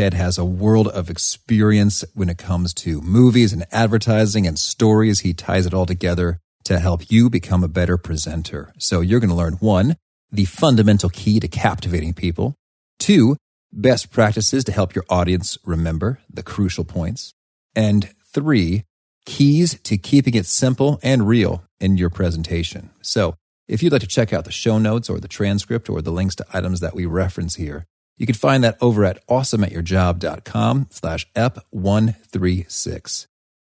Ted has a world of experience when it comes to movies and advertising and stories. He ties it all together to help you become a better presenter. So you're going to learn one, the fundamental key to captivating people. Two, best practices to help your audience remember the crucial points. And three, keys to keeping it simple and real in your presentation. So if you'd like to check out the show notes or the transcript or the links to items that we reference here, you can find that over at awesomeatyourjob.com slash ep136.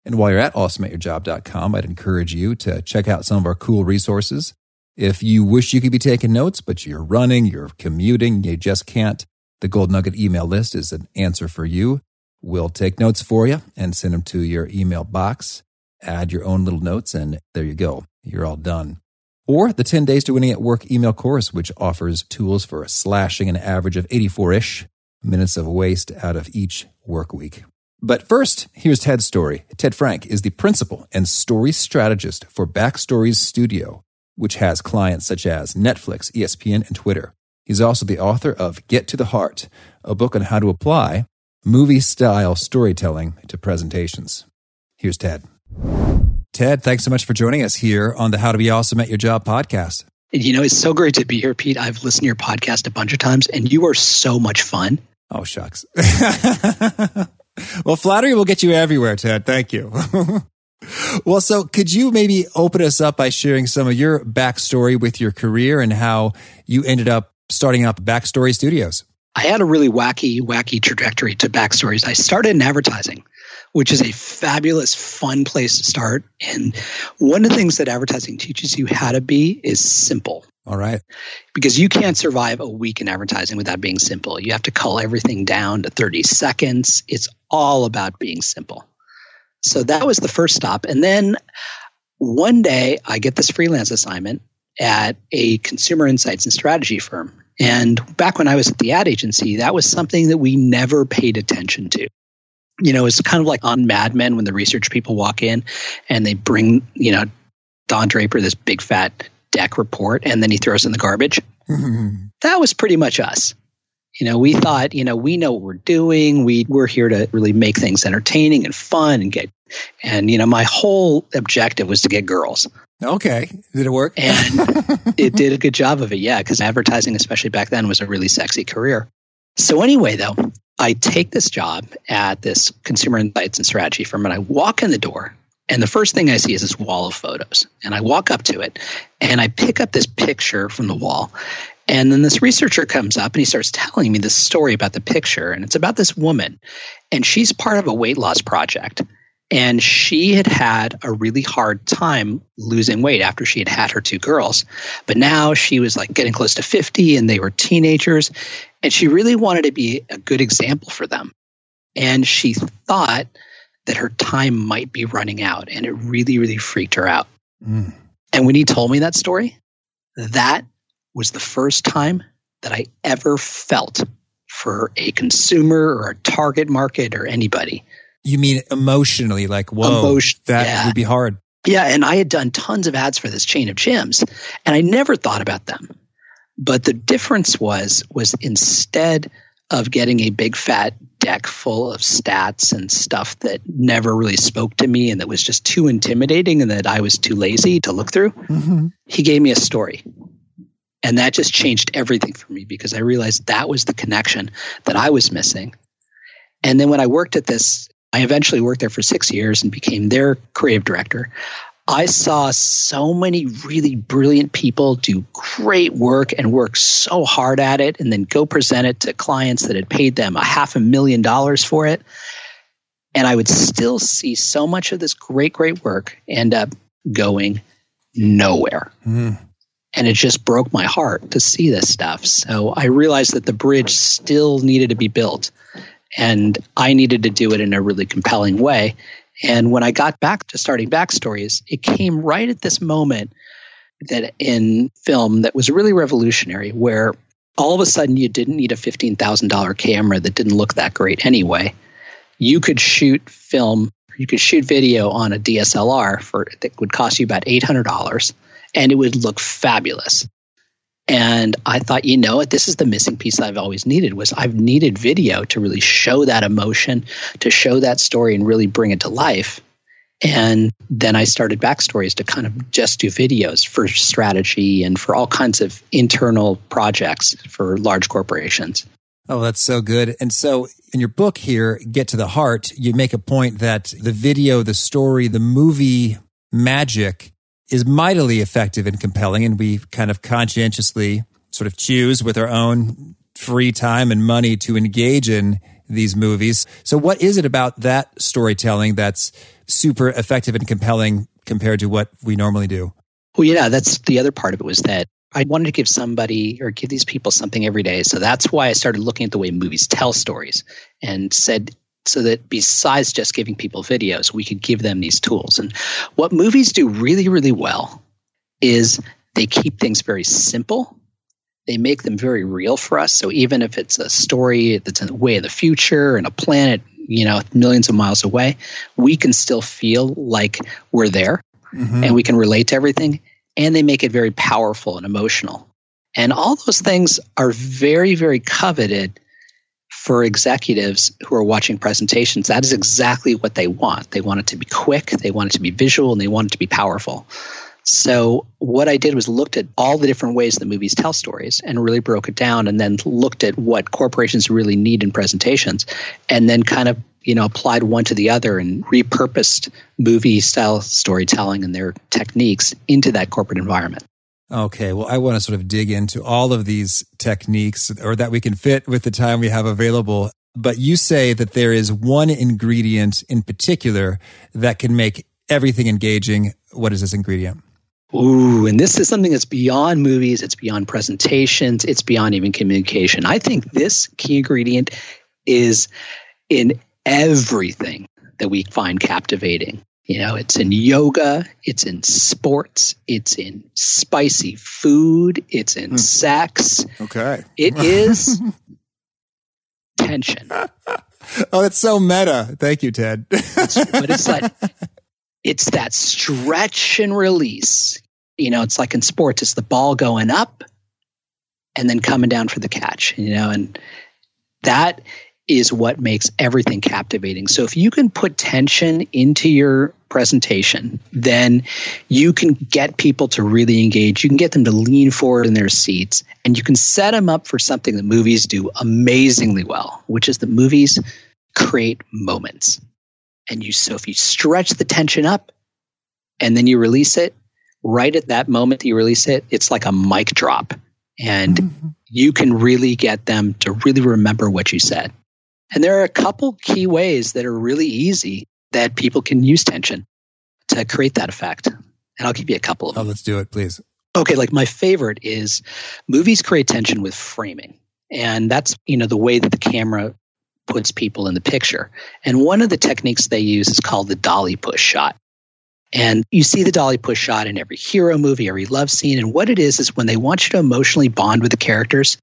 And while you're at awesomeatyourjob.com, I'd encourage you to check out some of our cool resources. If you wish you could be taking notes, but you're running, you're commuting, you just can't, the Gold Nugget email list is an answer for you. We'll take notes for you and send them to your email box. Add your own little notes, and there you go. You're all done or the 10 Days to Winning at Work email course, which offers tools for slashing an average of 84 ish minutes of waste out of each work week. But first, here's Ted's story. Ted Frank is the principal and story strategist for Backstories Studio, which has clients such as Netflix, ESPN, and Twitter. He's also the author of Get to the Heart, a book on how to apply movie style storytelling to presentations. Here's Ted. Ted, thanks so much for joining us here on the How to Be Awesome at Your Job podcast. You know, it's so great to be here, Pete. I've listened to your podcast a bunch of times, and you are so much fun. Oh, shucks. well, flattery will get you everywhere, Ted. Thank you. well, so could you maybe open us up by sharing some of your backstory with your career and how you ended up starting up Backstory Studios? I had a really wacky, wacky trajectory to Backstories. I started in advertising which is a fabulous, fun place to start. And one of the things that advertising teaches you how to be is simple. All right. Because you can't survive a week in advertising without being simple. You have to cull everything down to 30 seconds. It's all about being simple. So that was the first stop. And then one day I get this freelance assignment at a consumer insights and strategy firm. And back when I was at the ad agency, that was something that we never paid attention to you know, it's kind of like on Mad Men when the research people walk in and they bring, you know, Don Draper this big fat deck report and then he throws in the garbage. Mm-hmm. that was pretty much us. You know, we thought, you know, we know what we're doing. We we're here to really make things entertaining and fun and get and you know, my whole objective was to get girls. Okay. Did it work? And it did a good job of it, yeah, because advertising, especially back then, was a really sexy career. So anyway, though, I take this job at this consumer insights and strategy firm, and I walk in the door, and the first thing I see is this wall of photos. And I walk up to it, and I pick up this picture from the wall. And then this researcher comes up and he starts telling me this story about the picture. And it's about this woman, and she's part of a weight loss project. And she had had a really hard time losing weight after she had had her two girls. But now she was like getting close to 50 and they were teenagers. And she really wanted to be a good example for them. And she thought that her time might be running out. And it really, really freaked her out. Mm. And when he told me that story, that was the first time that I ever felt for a consumer or a target market or anybody you mean emotionally, like, whoa, Emotion, that yeah. would be hard. Yeah. And I had done tons of ads for this chain of gyms and I never thought about them. But the difference was, was instead of getting a big fat deck full of stats and stuff that never really spoke to me and that was just too intimidating and that I was too lazy to look through, mm-hmm. he gave me a story. And that just changed everything for me because I realized that was the connection that I was missing. And then when I worked at this I eventually worked there for six years and became their creative director. I saw so many really brilliant people do great work and work so hard at it and then go present it to clients that had paid them a half a million dollars for it. And I would still see so much of this great, great work end up going nowhere. Mm. And it just broke my heart to see this stuff. So I realized that the bridge still needed to be built and I needed to do it in a really compelling way. And when I got back to starting backstories, it came right at this moment that in film that was really revolutionary, where all of a sudden you didn't need a $15,000 camera that didn't look that great anyway. You could shoot film, you could shoot video on a DSLR for that would cost you about $800 and it would look fabulous. And I thought, you know what, this is the missing piece I've always needed was I've needed video to really show that emotion, to show that story and really bring it to life. And then I started backstories to kind of just do videos for strategy and for all kinds of internal projects for large corporations. Oh, that's so good. And so in your book here, Get to the Heart, you make a point that the video, the story, the movie magic is mightily effective and compelling. And we kind of conscientiously sort of choose with our own free time and money to engage in these movies. So what is it about that storytelling that's super effective and compelling compared to what we normally do? Well, yeah, that's the other part of it was that I wanted to give somebody or give these people something every day. So that's why I started looking at the way movies tell stories and said, so that besides just giving people videos, we could give them these tools. And what movies do really, really well is they keep things very simple. They make them very real for us. So even if it's a story that's in the way of the future and a planet, you know, millions of miles away, we can still feel like we're there mm-hmm. and we can relate to everything. And they make it very powerful and emotional. And all those things are very, very coveted for executives who are watching presentations, that is exactly what they want. They want it to be quick, they want it to be visual, and they want it to be powerful. So what I did was looked at all the different ways that movies tell stories and really broke it down and then looked at what corporations really need in presentations and then kind of you know applied one to the other and repurposed movie style storytelling and their techniques into that corporate environment. Okay, well, I want to sort of dig into all of these techniques or that we can fit with the time we have available. But you say that there is one ingredient in particular that can make everything engaging. What is this ingredient? Ooh, and this is something that's beyond movies, it's beyond presentations, it's beyond even communication. I think this key ingredient is in everything that we find captivating. You know, it's in yoga, it's in sports, it's in spicy food, it's in mm. sex. Okay. It is tension. Oh, it's so meta. Thank you, Ted. it's, but it's like it's that stretch and release. You know, it's like in sports, it's the ball going up and then coming down for the catch, you know, and that is what makes everything captivating. So if you can put tension into your presentation, then you can get people to really engage. You can get them to lean forward in their seats and you can set them up for something that movies do amazingly well, which is that movies create moments. And you so if you stretch the tension up and then you release it, right at that moment that you release it, it's like a mic drop. And mm-hmm. you can really get them to really remember what you said. And there are a couple key ways that are really easy that people can use tension to create that effect. And I'll give you a couple of oh, them. Oh, let's do it, please. Okay, like my favorite is movies create tension with framing. And that's, you know, the way that the camera puts people in the picture. And one of the techniques they use is called the dolly push shot. And you see the dolly push shot in every hero movie, every love scene. And what it is is when they want you to emotionally bond with the characters,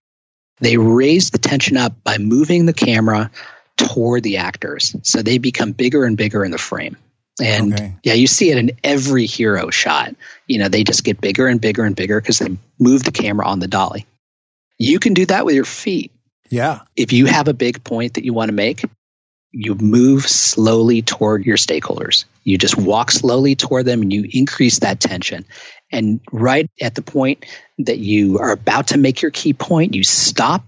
they raise the tension up by moving the camera toward the actors. So they become bigger and bigger in the frame. And okay. yeah, you see it in every hero shot. You know, they just get bigger and bigger and bigger because they move the camera on the dolly. You can do that with your feet. Yeah. If you have a big point that you want to make, you move slowly toward your stakeholders. You just walk slowly toward them and you increase that tension. And right at the point that you are about to make your key point, you stop,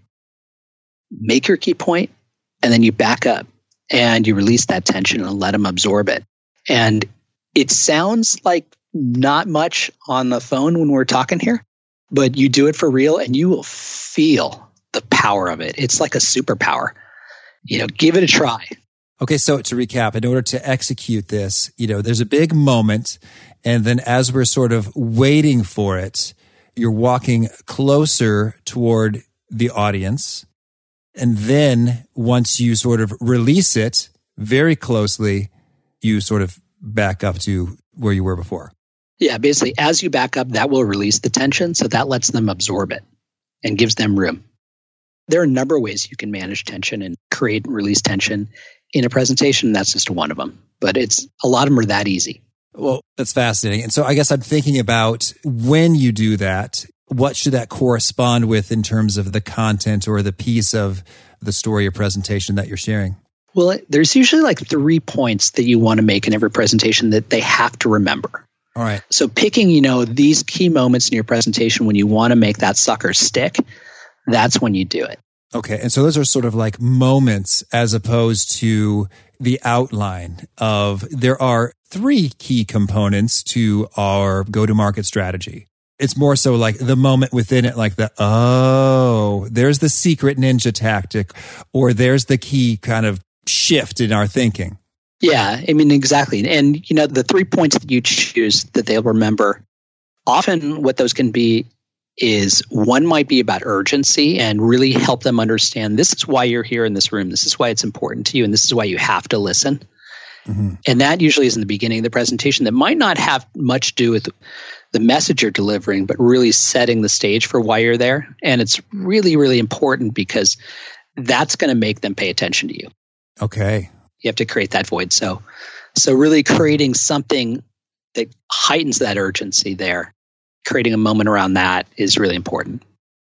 make your key point, and then you back up and you release that tension and let them absorb it. And it sounds like not much on the phone when we're talking here, but you do it for real and you will feel the power of it. It's like a superpower. You know, give it a try. Okay, so to recap, in order to execute this, you know, there's a big moment and then as we're sort of waiting for it, you're walking closer toward the audience. And then once you sort of release it very closely, you sort of back up to where you were before. Yeah, basically, as you back up, that will release the tension. So that lets them absorb it and gives them room. There are a number of ways you can manage tension and create and release tension in a presentation. That's just one of them, but it's a lot of them are that easy. Well, that's fascinating. And so I guess I'm thinking about when you do that, what should that correspond with in terms of the content or the piece of the story or presentation that you're sharing? Well, there's usually like three points that you want to make in every presentation that they have to remember. All right. So picking, you know, these key moments in your presentation when you want to make that sucker stick, that's when you do it. Okay. And so those are sort of like moments as opposed to the outline of there are three key components to our go to market strategy. It's more so like the moment within it, like the, oh, there's the secret ninja tactic, or there's the key kind of shift in our thinking. Yeah, I mean, exactly. And, you know, the three points that you choose that they'll remember, often what those can be is one might be about urgency and really help them understand this is why you're here in this room. This is why it's important to you, and this is why you have to listen. Mm-hmm. And that usually is in the beginning of the presentation that might not have much to do with the message you're delivering, but really setting the stage for why you're there. And it's really, really important because that's going to make them pay attention to you. Okay. You have to create that void. So, so really creating something that heightens that urgency there creating a moment around that is really important.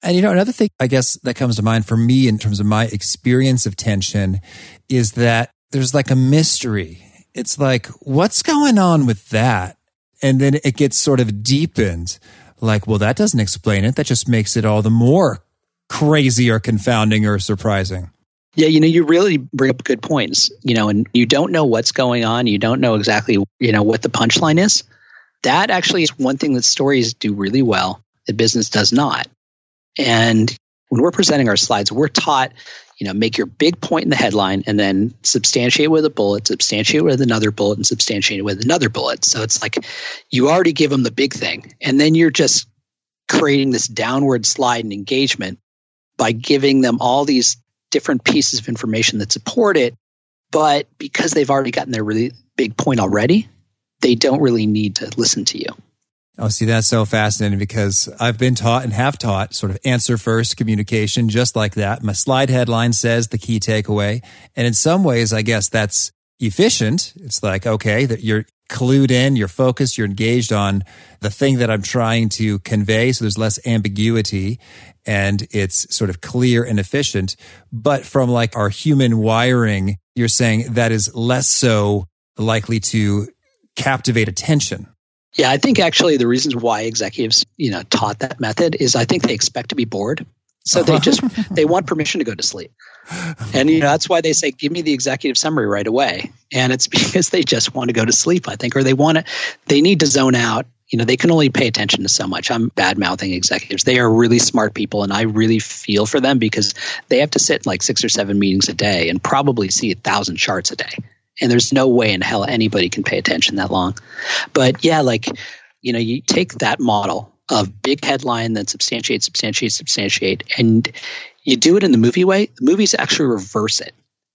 And you know, another thing I guess that comes to mind for me in terms of my experience of tension is that there's like a mystery. It's like, what's going on with that? And then it gets sort of deepened. Like, well, that doesn't explain it. That just makes it all the more crazy or confounding or surprising. Yeah, you know, you really bring up good points, you know, and you don't know what's going on. You don't know exactly, you know, what the punchline is that actually is one thing that stories do really well that business does not. And when we're presenting our slides, we're taught, you know, make your big point in the headline and then substantiate with a bullet, substantiate with another bullet, and substantiate with another bullet. So it's like you already give them the big thing, and then you're just creating this downward slide in engagement by giving them all these different pieces of information that support it. But because they've already gotten their really big point already, they don't really need to listen to you. Oh, see, that's so fascinating because I've been taught and have taught sort of answer first communication just like that. My slide headline says the key takeaway. And in some ways, I guess that's efficient. It's like, okay, that you're clued in, you're focused, you're engaged on the thing that I'm trying to convey. So there's less ambiguity and it's sort of clear and efficient. But from like our human wiring, you're saying that is less so likely to captivate attention. Yeah, I think actually the reasons why executives, you know, taught that method is I think they expect to be bored. So they just they want permission to go to sleep. And you know, that's why they say give me the executive summary right away. And it's because they just want to go to sleep, I think, or they want to they need to zone out. You know, they can only pay attention to so much. I'm bad mouthing executives. They are really smart people and I really feel for them because they have to sit in like six or seven meetings a day and probably see a thousand charts a day and there's no way in hell anybody can pay attention that long. But yeah, like, you know, you take that model of big headline, then substantiate, substantiate, substantiate, and you do it in the movie way. The movies actually reverse it.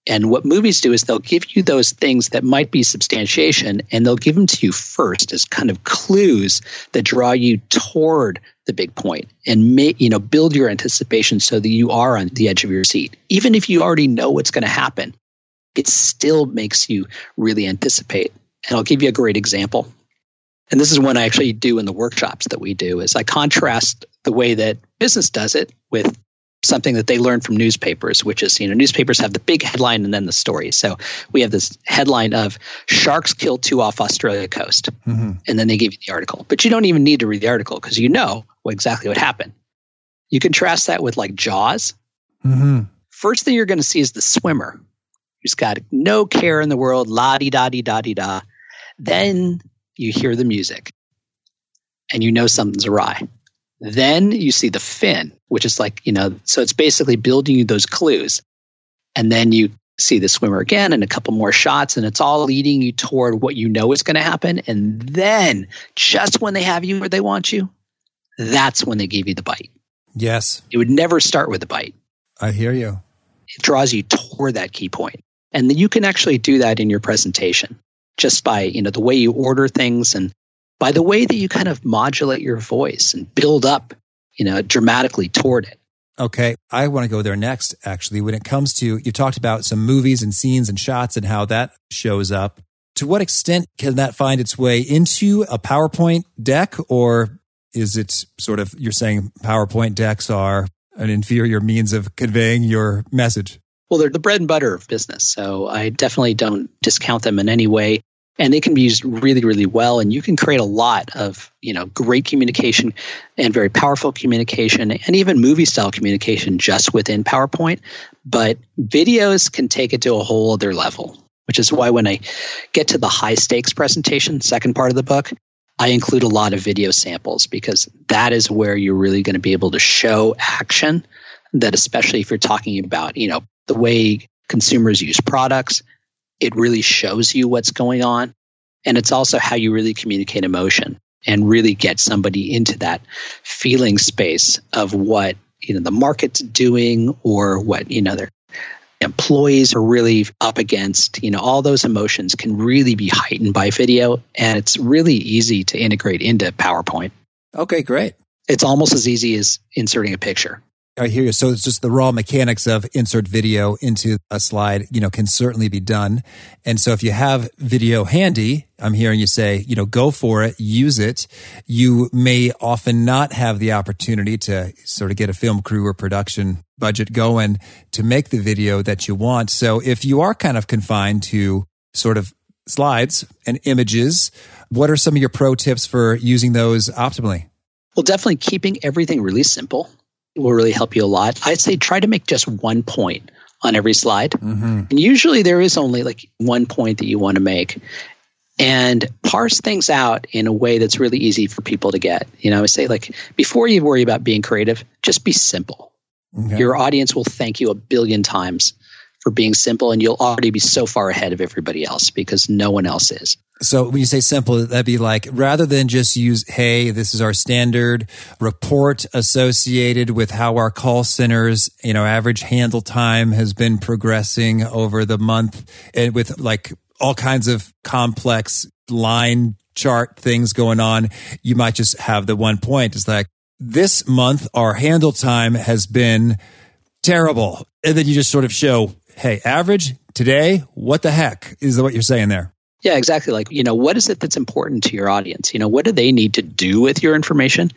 And what movies do is they'll give you those things that might be substantiation and they'll give them to you first as kind of clues that draw you toward the big point and make, you know, build your anticipation so that you are on the edge of your seat. Even if you already know what's going to happen, it still makes you really anticipate. And I'll give you a great example. And this is one I actually do in the workshops that we do is I contrast the way that business does it with something that they learn from newspapers, which is, you know, newspapers have the big headline and then the story. So we have this headline of sharks kill two off Australia coast. Mm-hmm. And then they give you the article. But you don't even need to read the article because you know what, exactly what happened. You contrast that with like Jaws. Mm-hmm. First thing you're going to see is the swimmer who's got no care in the world, la di da di da di da. Then you hear the music and you know something's awry. Then you see the fin, which is like, you know, so it's basically building you those clues. And then you see the swimmer again and a couple more shots, and it's all leading you toward what you know is going to happen. And then just when they have you where they want you, that's when they give you the bite. Yes. It would never start with a bite. I hear you. It draws you toward that key point. And you can actually do that in your presentation. just by, you know, the way you order things and by the way that you kind of modulate your voice and build up, you know, dramatically toward it. Okay. I want to go there next, actually. When it comes to, you talked about some movies and scenes and shots and how that shows up. To what extent can that find its way into a PowerPoint deck or is it sort of, you're saying PowerPoint decks are an inferior means of conveying your message? Well, they're the bread and butter of business. So I definitely don't discount them in any way. And they can be used really, really well. And you can create a lot of, you know, great communication and very powerful communication and even movie style communication just within PowerPoint. But videos can take it to a whole other level, which is why when I get to the high stakes presentation, second part of the book, I include a lot of video samples because that is where you're really going to be able to show action that especially if you're talking about, you know, the way consumers use products, it really shows you what's going on. And it's also how you really communicate emotion and really get somebody into that feeling space of what, you know, the market's doing or what, you know, their employees are really up against. You know, all those emotions can really be heightened by video. And it's really easy to integrate into PowerPoint. Okay, great. It's almost as easy as inserting a picture. I hear you. So it's just the raw mechanics of insert video into a slide, you know, can certainly be done. And so if you have video handy, I'm hearing you say, you know, go for it, use it. You may often not have the opportunity to sort of get a film crew or production budget going to make the video that you want. So if you are kind of confined to sort of slides and images, what are some of your pro tips for using those optimally? Well, definitely keeping everything really simple will really help you a lot. I'd say try to make just one point on every slide. Mm-hmm. And usually there is only like one point that you want to make. And parse things out in a way that's really easy for people to get. You know, I say like before you worry about being creative, just be simple. Okay. Your audience will thank you a billion times for being simple and you'll already be so far ahead of everybody else because no one else is. So when you say simple, that'd be like rather than just use, hey, this is our standard report associated with how our call centers, you know, average handle time has been progressing over the month and with like all kinds of complex line chart things going on. You might just have the one point. It's like this month, our handle time has been terrible. And then you just sort of show hey, average today, what the heck is what you're saying there? Yeah, exactly. Like, you know, what is it that's important to your audience? You know, what do they need to do with your information?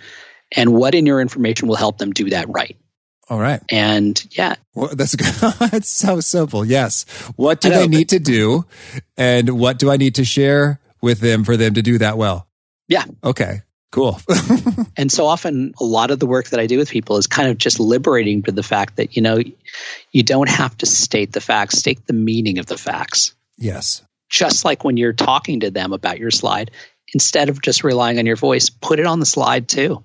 And what in your information will help them do that right? All right. And yeah. Well, that's good. it's so simple. Yes. What do know, they need to do? And what do I need to share with them for them to do that well? Yeah. Okay. Cool. and so often, a lot of the work that I do with people is kind of just liberating to the fact that, you know, you don't have to state the facts, state the meaning of the facts. Yes. Just like when you're talking to them about your slide, instead of just relying on your voice, put it on the slide too.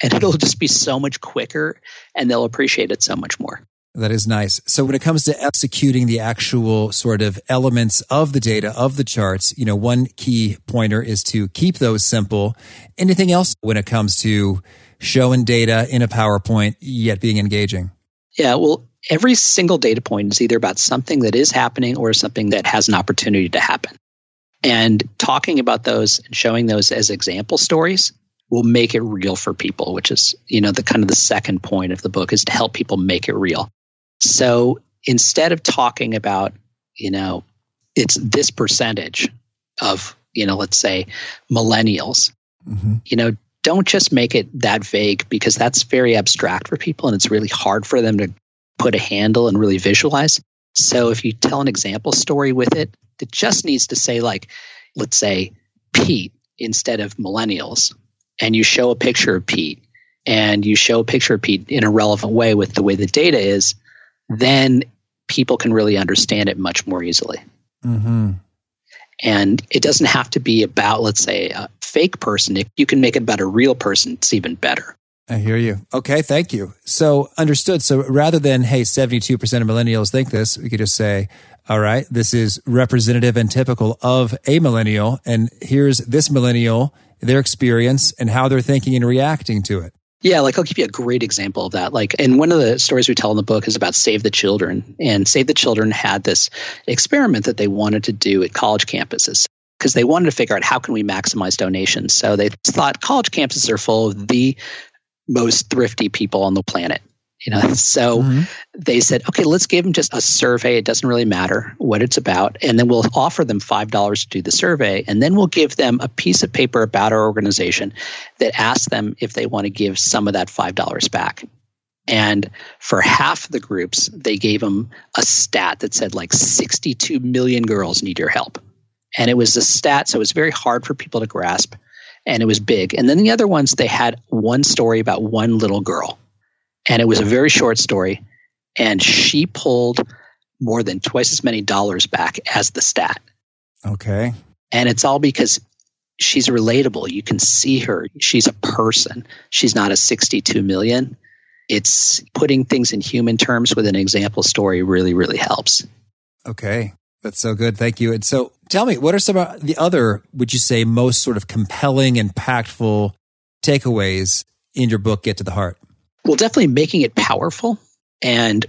And it'll just be so much quicker and they'll appreciate it so much more. That is nice. So when it comes to executing the actual sort of elements of the data of the charts, you know, one key pointer is to keep those simple. Anything else when it comes to showing data in a PowerPoint yet being engaging? Yeah, well, every single data point is either about something that is happening or something that has an opportunity to happen. And talking about those and showing those as example stories will make it real for people, which is, you know, the kind of the second point of the book is to help people make it real. So instead of talking about, you know, it's this percentage of, you know, let's say millennials, mm-hmm. you know, don't just make it that vague because that's very abstract for people and it's really hard for them to put a handle and really visualize. So if you tell an example story with it, it just needs to say, like, let's say Pete instead of millennials, and you show a picture of Pete and you show a picture of Pete in a relevant way with the way the data is, then people can really understand it much more easily. Mm-hmm. And it doesn't have to be about, let's say, a fake person. If you can make it about a real person, it's even better. I hear you. Okay, thank you. So understood. So rather than, hey, 72% of millennials think this, we could just say, all right, this is representative and typical of a millennial. And here's this millennial, their experience and how they're thinking and reacting to it. Yeah, like I'll give you a great example of that. Like, and one of the stories we tell in the book is about Save the Children. And Save the Children had this experiment that they wanted to do at college campuses because they wanted to figure out how can we maximize donations. So they thought college campuses are full of the most thrifty people on the planet. You know, so mm-hmm. they said, okay, let's give them just a survey. It doesn't really matter what it's about, and then we'll offer them five dollars to do the survey, and then we'll give them a piece of paper about our organization that asks them if they want to give some of that five dollars back. And for half the groups, they gave them a stat that said like 62 million girls need your help. And it was a stat, so it was very hard for people to grasp, and it was big. And then the other ones, they had one story about one little girl and it was a very short story. And she pulled more than twice as many dollars back as the stat. Okay. And it's all because she's relatable. You can see her. She's a person. She's not a 62 million. It's putting things in human terms with an example story really, really helps. Okay. That's so good. Thank you. And so tell me, what are some of the other, would you say, most sort of compelling, impactful takeaways in your book, Get to the Heart? Well, definitely making it powerful and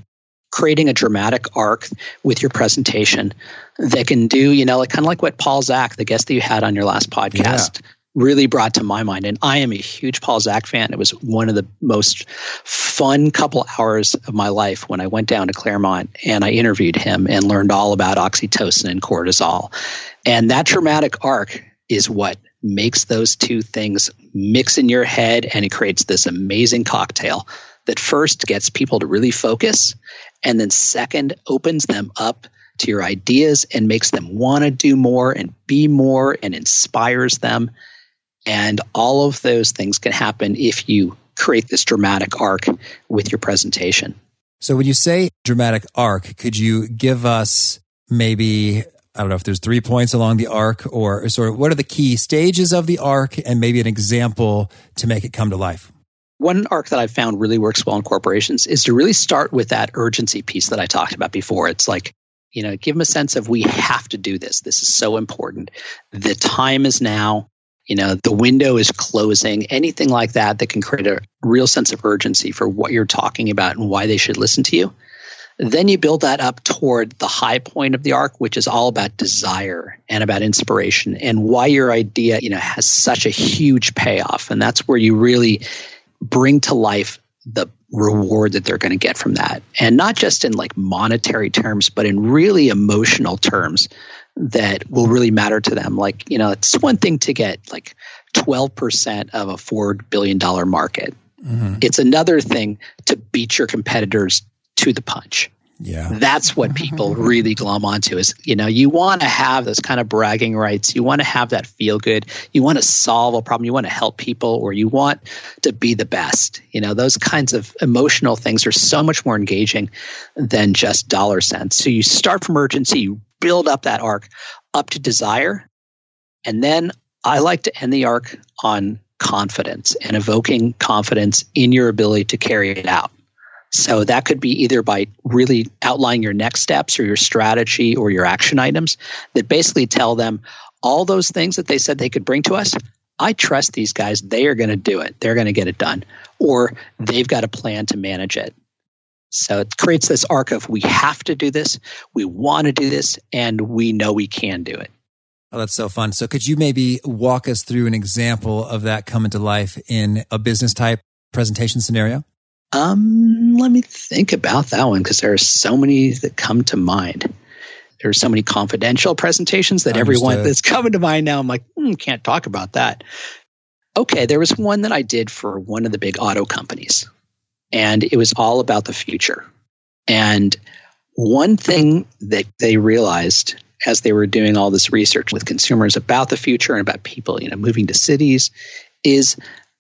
creating a dramatic arc with your presentation that can do, you know, like kind of like what Paul Zak, the guest that you had on your last podcast, yeah. really brought to my mind. And I am a huge Paul Zak fan. It was one of the most fun couple hours of my life when I went down to Claremont and I interviewed him and learned all about oxytocin and cortisol. And that dramatic arc is what makes those two things mix in your head and it creates this amazing cocktail that first gets people to really focus and then second opens them up to your ideas and makes them want to do more and be more and inspires them. And all of those things can happen if you create this dramatic arc with your presentation. So when you say dramatic arc could you give us maybe I don't know if there's three points along the arc or sort of what are the key stages of the arc and maybe an example to make it come to life. One arc that I've found really works well in corporations is to really start with that urgency piece that I talked about before. It's like, you know, give them a sense of we have to do this. This is so important. The time is now. You know, the window is closing, anything like that that can create a real sense of urgency for what you're talking about and why they should listen to you. Then you build that up toward the high point of the arc, which is all about desire and about inspiration and why your idea, you know, has such a huge payoff. And that's where you really bring to life the reward that they're going to get from that. And not just in like monetary terms, but in really emotional terms that will really matter to them. Like, you know, it's one thing to get like 12% of a $4 billion market. Mm-hmm. It's another thing to beat your competitors to the punch. Yeah. That's what people really glom onto is, you know, you want to have those kind of bragging rights. You want to have that feel good. You want to solve a problem. You want to help people or you want to be the best. You know, those kinds of emotional things are so much more engaging than just dollar cents. So you start from urgency, you build up that arc up to desire. And then I like to end the arc on confidence and evoking confidence in your ability to carry it out. So that could be either by really outlining your next steps or your strategy or your action items that basically tell them all those things that they said they could bring to us. I trust these guys. They are going to do it. They're going to get it done. Or they've got a plan to manage it. So it creates this arc of we have to do this, we want to do this, and we know we can do it. Oh, that's so fun. So could you maybe walk us through an example of that coming to life in a business type presentation scenario? Um, let me think about that one because there are so many that come to mind. There's so many confidential presentations that Understood. everyone that's coming to mind now, I'm like, hmm, can't talk about that. Okay, there was one that I did for one of the big auto companies, and it was all about the future. And one thing that they realized as they were doing all this research with consumers about the future and about people, you know, moving to cities is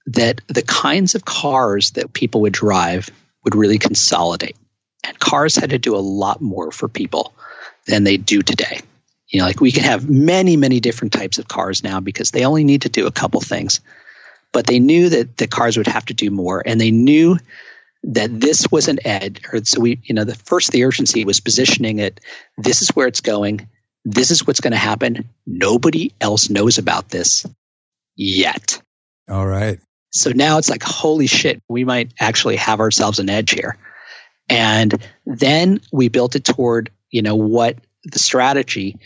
that the kinds of cars that people would drive would really consolidate. And cars had to do a lot more for people than they do today. You know, like we can have many, many different types of cars now because they only need to do a couple things. But they knew that the cars would have to do more, and they knew that this was an edge. So we, you know, the first the urgency was positioning it. This is where it's going. This is what's going to happen. Nobody else knows about this yet. All right. So now it's like, holy shit, we might actually have ourselves an edge here. And then we built it toward, you know, what the strategy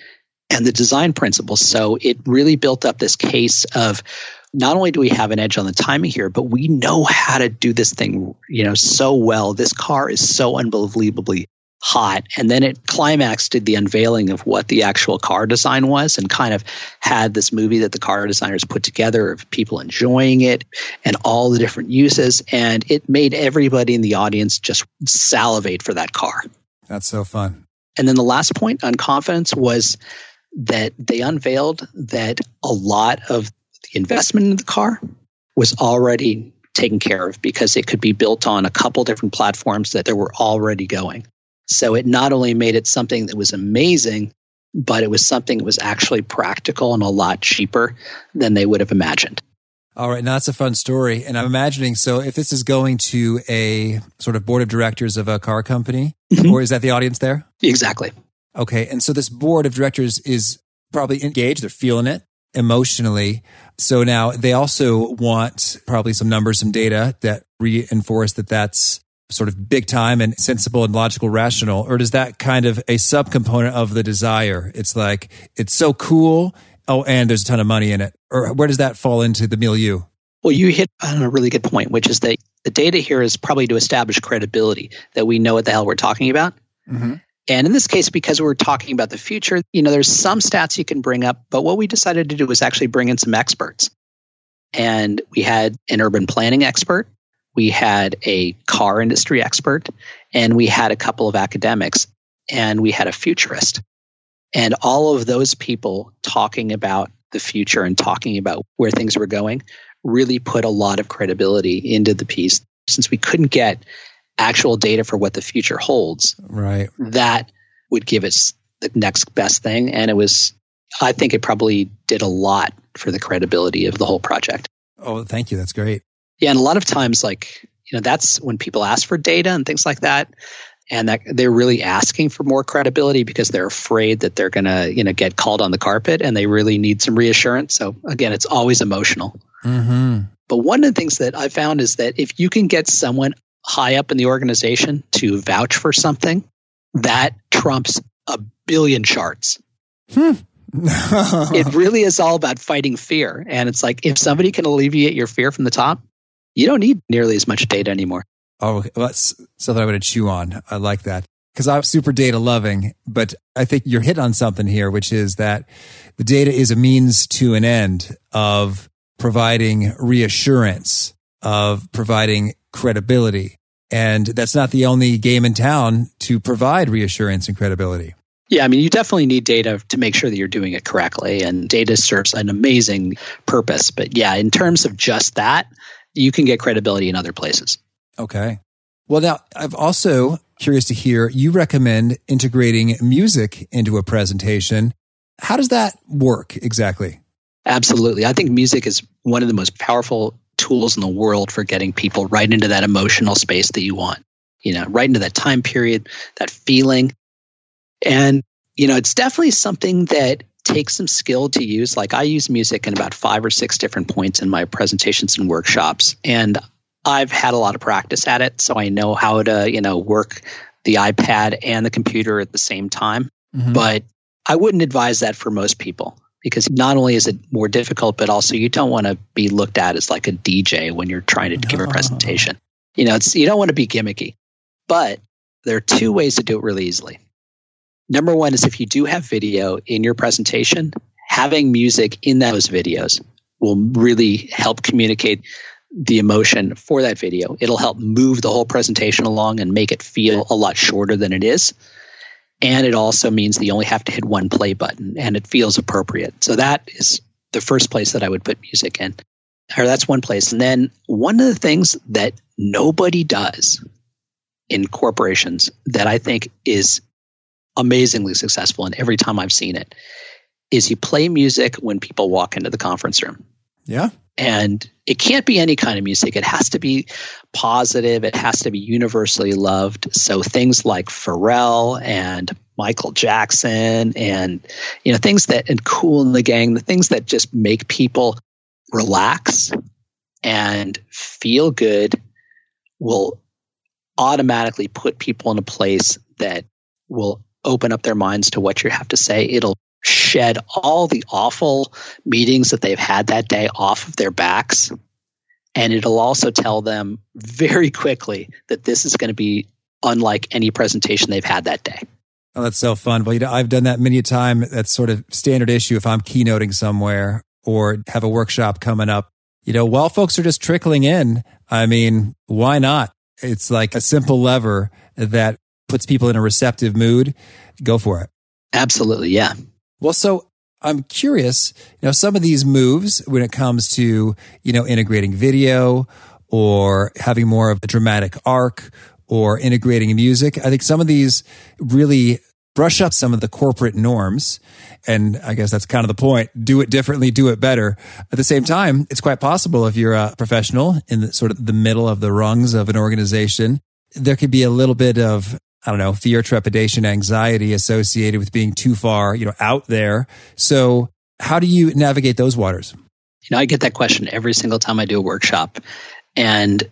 and the design principles. So it really built up this case of not only do we have an edge on the timing here, but we know how to do this thing, you know, so well. This car is so unbelievably hot. And then it climaxed to the unveiling of what the actual car design was and kind of had this movie that the car designers put together of people enjoying it and all the different uses. And it made everybody in the audience just salivate for that car. That's so fun. And then the last point on confidence was that they unveiled that a lot of the investment in the car was already taken care of because it could be built on a couple different platforms that they were already going. So it not only made it something that was amazing, but it was something that was actually practical and a lot cheaper than they would have imagined. All right, now that's a fun story. And I'm imagining so if this is going to a sort of board of directors of a car company, mm-hmm. or is that the audience there? Exactly. Okay. And so this board of directors is probably engaged, they're feeling it emotionally. So now they also want probably some numbers, some data that reinforce that that's sort of big time and sensible and logical rational or does that kind of a subcomponent of the desire? It's like it's so cool. Oh and there's a ton of money in it. Or where does that fall into the milieu? Well you hit on a really good point which is that the data here is probably to establish credibility that we know what the hell we're talking about. Mm-hmm. and in this case because we're talking about the future you know there's some stats you can bring up but what we decided to do was actually bring in some experts. And we had an urban planning expert we had a car industry expert, and we had a couple of academics, and we had a futurist. And all of those people talking about the future and talking about where things were going really put a lot of credibility into the piece. Since we couldn't get actual data for what the future holds, right? That would give us the next best thing. And it was, I think it probably did a lot for the credibility of the whole project. Oh, thank you. That's great. Yeah, and a lot of times, like you know, that's when people ask for data and things like that, and that they're really asking for more credibility because they're afraid that they're going to you know get called on the carpet, and they really need some reassurance. So again, it's always emotional. Mm-hmm. But one of the things that I found is that if you can get someone high up in the organization to vouch for something, that trumps a billion charts. Hmm. it really is all about fighting fear. And it's like if somebody can alleviate your fear from the top, you don't need nearly as much data anymore. Oh, well, that's something I would chew on. I like that because I'm super data loving, but I think you're hit on something here, which is that the data is a means to an end of providing reassurance, of providing credibility. And that's not the only game in town to provide reassurance and credibility. Yeah, I mean, you definitely need data to make sure that you're doing it correctly, and data serves an amazing purpose. But yeah, in terms of just that, you can get credibility in other places. Okay. Well, now I'm also curious to hear you recommend integrating music into a presentation. How does that work exactly? Absolutely. I think music is one of the most powerful tools in the world for getting people right into that emotional space that you want. You know, right into that time period, that feeling. And, you know, it's definitely something that takes some skill to use. Like I use music in about five or six different points in my presentations and workshops. And I've had a lot of practice at it. So I know how to, you know, work the iPad and the computer at the same time. Mm-hmm. But I wouldn't advise that for most people because not only is it more difficult, but also you don't want to be looked at as like a DJ when you're trying to no. give a presentation. You know, it's you don't want to be gimmicky. But there are two ways to do it really easily. Number one is if you do have video in your presentation, having music in those videos will really help communicate the emotion for that video. It'll help move the whole presentation along and make it feel a lot shorter than it is. And it also means that you only have to hit one play button and it feels appropriate. So that is the first place that I would put music in. Or that's one place. And then one of the things that nobody does in corporations that I think is amazingly successful, and every time I've seen it, is you play music when people walk into the conference room. Yeah. And it can't be any kind of music. It has to be positive. It has to be universally loved. So things like Pharrell and Michael Jackson and you know things that and Kool and the Gang, the things that just make people relax and feel good will automatically put people in a place that will open up their minds to what you have to say, it'll shed all the awful meetings that they've had that day off of their backs. And it'll also tell them very quickly that this is going to be unlike any presentation they've had that day. Oh, that's so fun. Well, you know, I've done that many a time. That's sort of standard issue if I'm keynoting somewhere or have a workshop coming up. You know, while folks are just trickling in, I mean, why not? It's like a simple lever that puts people in a receptive mood. Go for it. Absolutely. Yeah. Well, so I'm curious, you know, some of these moves when it comes to, you know, integrating video or having more of a dramatic arc or integrating music. I think some of these really brush up some of the corporate norms. And I guess that's kind of the point. Do it differently, do it better. At the same time, it's quite possible if you're a professional in the, sort of the middle of the rungs of an organization, there could be a little bit of I don't know, fear, trepidation, anxiety associated with being too far, you know, out there. So how do you navigate those waters? You know, I get that question every single time I do a workshop. And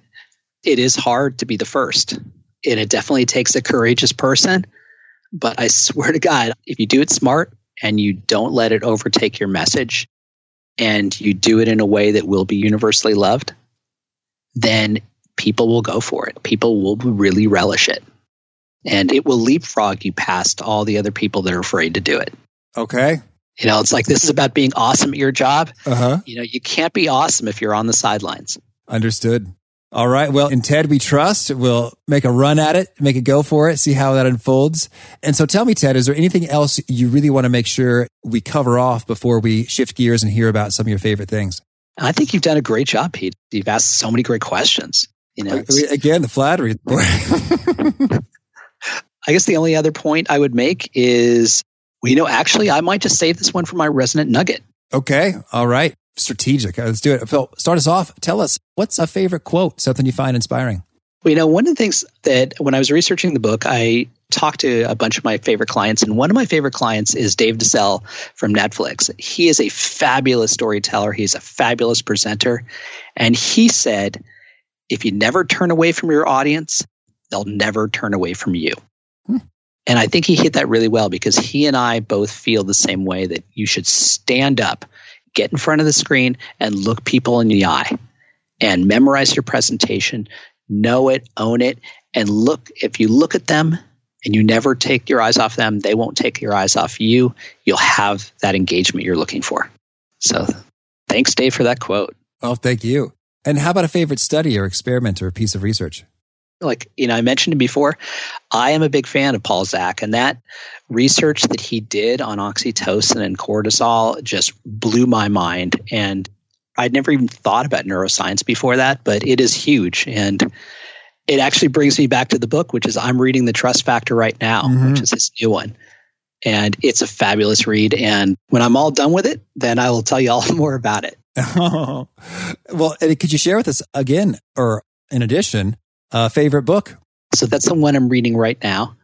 it is hard to be the first. And it definitely takes a courageous person. But I swear to God, if you do it smart and you don't let it overtake your message and you do it in a way that will be universally loved, then people will go for it. People will really relish it and it will leapfrog you past all the other people that are afraid to do it. Okay. You know, it's like this is about being awesome at your job. Uh-huh. You know, you can't be awesome if you're on the sidelines. Understood. All right. Well, in Ted, we trust. We'll make a run at it, make a go for it, see how that unfolds. And so tell me, Ted, is there anything else you really want to make sure we cover off before we shift gears and hear about some of your favorite things? I think you've done a great job, Pete. You've asked so many great questions. You know, again, the flattery. I guess the only other point I would make is, well, you know, actually, I might just save this one for my resonant nugget. Okay. All right. Strategic. Uh, let's do it. Phil, start us off. Tell us what's a favorite quote, something you find inspiring? Well, you know, one of the things that when I was researching the book, I talked to a bunch of my favorite clients, and one of my favorite clients is Dave DeCell from Netflix. He is a fabulous storyteller, he's a fabulous presenter. And he said, if you never turn away from your audience, they'll never turn away from you. And I think he hit that really well because he and I both feel the same way that you should stand up, get in front of the screen, and look people in the eye and memorize your presentation, know it, own it, and look. If you look at them and you never take your eyes off them, they won't take your eyes off you. You'll have that engagement you're looking for. So thanks, Dave, for that quote. Oh, thank you. And how about a favorite study or experiment or piece of research? Like you know i mentioned it before i am a big fan of paul zak and that research that he did on oxytocin and cortisol just blew my mind and i'd never even thought about neuroscience before that but it is huge and it actually brings me back to the book which is i'm reading the trust factor right now mm-hmm. which is this new one and it's a fabulous read and when i'm all done with it then i will tell you all more about it oh. well could you share with us again or in addition uh, favorite book? So that's the one I'm reading right now.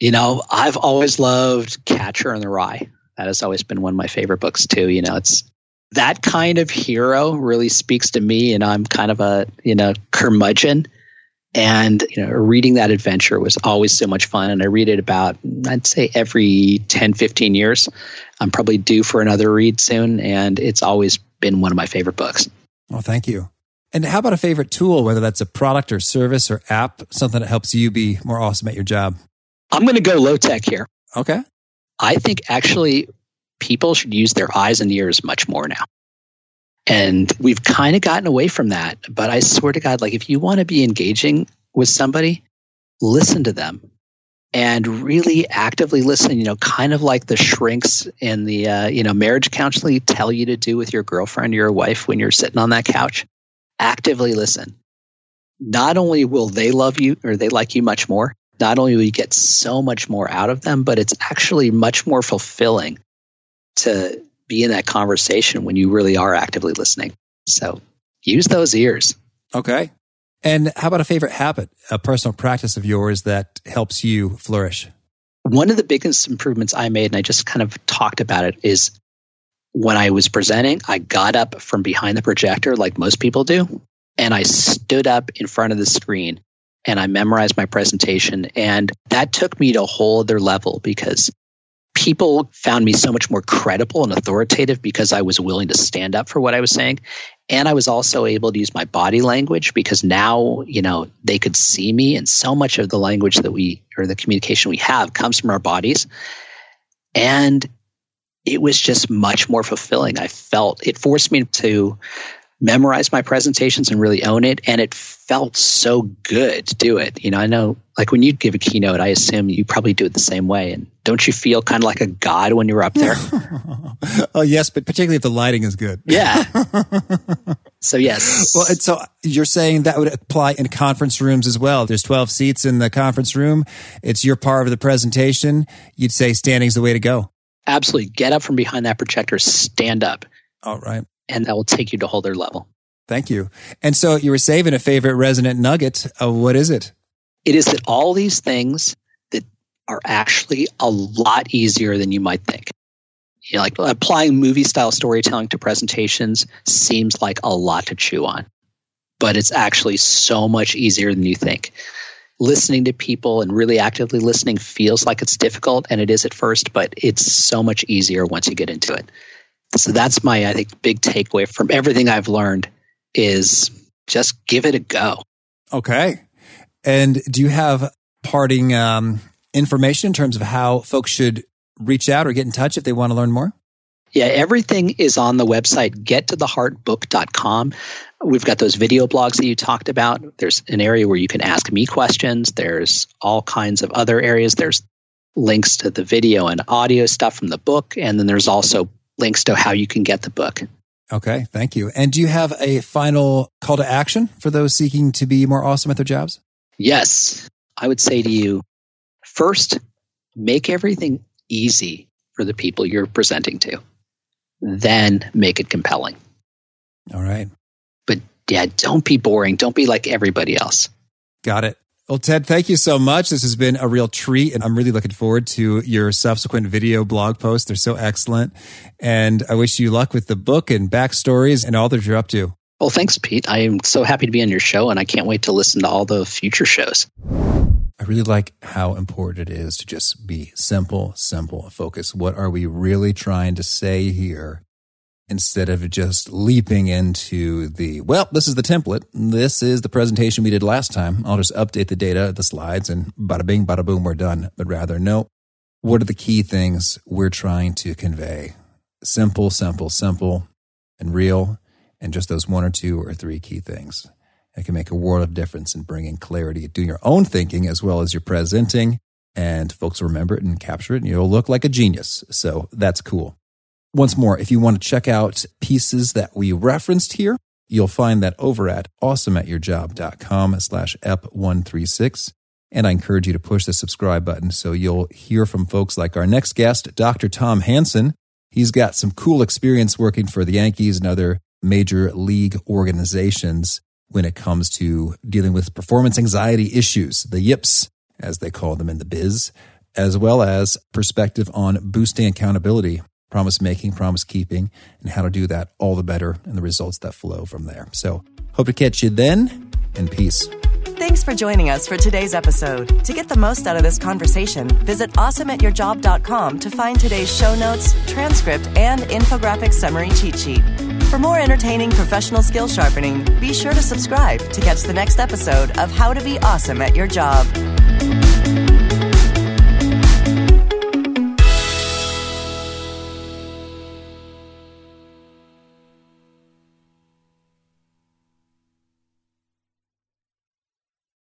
You know, I've always loved Catcher in the Rye. That has always been one of my favorite books too. You know, it's that kind of hero really speaks to me, and I'm kind of a you know curmudgeon. And you know, reading that adventure was always so much fun. And I read it about, I'd say, every 10, 15 years. I'm probably due for another read soon, and it's always been one of my favorite books. Well, thank you. And how about a favorite tool, whether that's a product or service or app, something that helps you be more awesome at your job? I'm going to go low tech here. Okay. I think actually people should use their eyes and ears much more now. And we've kind of gotten away from that. But I swear to God, like if you want to be engaging with somebody, listen to them and really actively listen, you know, kind of like the shrinks in the, uh, you know, marriage counseling tell you to do with your girlfriend or your wife when you're sitting on that couch actively listen. Not only will they love you or they like you much more, not only will you get so much more out of them, but it's actually much more fulfilling to be in that conversation when you really are actively listening. So use those ears. Okay. And how about a favorite habit, a personal practice of yours that helps you flourish? One of the biggest improvements I made, and I just kind of talked about it, is when I was presenting, I got up from behind the projector like most people do, and I stood up in front of the screen and I memorized my presentation. And that took me to a whole other level because people found me so much more credible and authoritative because I was willing to stand up for what I was saying. And I was also able to use my body language because now, you know, they could see me and so much of the language that we or the communication we have comes from our bodies. And it was just much more fulfilling. I felt it forced me to memorize my presentations and really own it. And it felt so good to do it. You know, I know like when you give a keynote, I assume you probably do it the same way. And don't you feel kind of like a god when you're up there? oh, yes, but particularly if the lighting is good. Yeah. so, yes. Well, so you're saying that would apply in conference rooms as well. There's 12 seats in the conference room. It's your part of the presentation. You'd say standing's the way to go. Absolutely. Get up from behind that projector, stand up. All right and that will take you to a whole other level. Thank you. And so you were saving a favorite resonant nugget. Uh, what is it? It is that all these things that are actually a lot easier than you might think. You know, like applying movie style storytelling to presentations seems like a lot to chew on, but it's actually so much easier than you think. Listening to people and really actively listening feels like it's difficult, and it is at first, but it's so much easier once you get into it. So that's my, I think, big takeaway from everything I've learned is just give it a go. Okay. And do you have parting um, information in terms of how folks should reach out or get in touch if they want to learn more? Yeah, everything is on the website, gettotheheartbook.com. We've got those video blogs that you talked about. There's an area where you can ask me questions. There's all kinds of other areas. There's links to the video and audio stuff from the book. And then there's also links to how you can get the book. Okay, thank you. And do you have a final call to action for those seeking to be more awesome at their jobs? Yes. I would say to you first, make everything easy for the people you're presenting to, then make it compelling. All right. Yeah, don't be boring. Don't be like everybody else. Got it. Well, Ted, thank you so much. This has been a real treat, and I'm really looking forward to your subsequent video blog posts. They're so excellent. And I wish you luck with the book and backstories and all that you're up to. Well, thanks, Pete. I am so happy to be on your show, and I can't wait to listen to all the future shows. I really like how important it is to just be simple, simple, focus. What are we really trying to say here? Instead of just leaping into the, well, this is the template. This is the presentation we did last time. I'll just update the data, the slides, and bada bing, bada boom, we're done. But rather, no, what are the key things we're trying to convey? Simple, simple, simple, and real, and just those one or two or three key things. It can make a world of difference in bringing clarity, doing your own thinking as well as your presenting, and folks will remember it and capture it, and you'll look like a genius. So that's cool. Once more, if you want to check out pieces that we referenced here, you'll find that over at awesomeatyourjob.com slash ep136. And I encourage you to push the subscribe button so you'll hear from folks like our next guest, Dr. Tom Hanson. He's got some cool experience working for the Yankees and other major league organizations when it comes to dealing with performance anxiety issues, the yips, as they call them in the biz, as well as perspective on boosting accountability promise making, promise keeping, and how to do that all the better and the results that flow from there. So, hope to catch you then, and peace. Thanks for joining us for today's episode. To get the most out of this conversation, visit awesomeatyourjob.com to find today's show notes, transcript, and infographic summary cheat sheet. For more entertaining professional skill sharpening, be sure to subscribe to catch the next episode of How to Be Awesome at Your Job.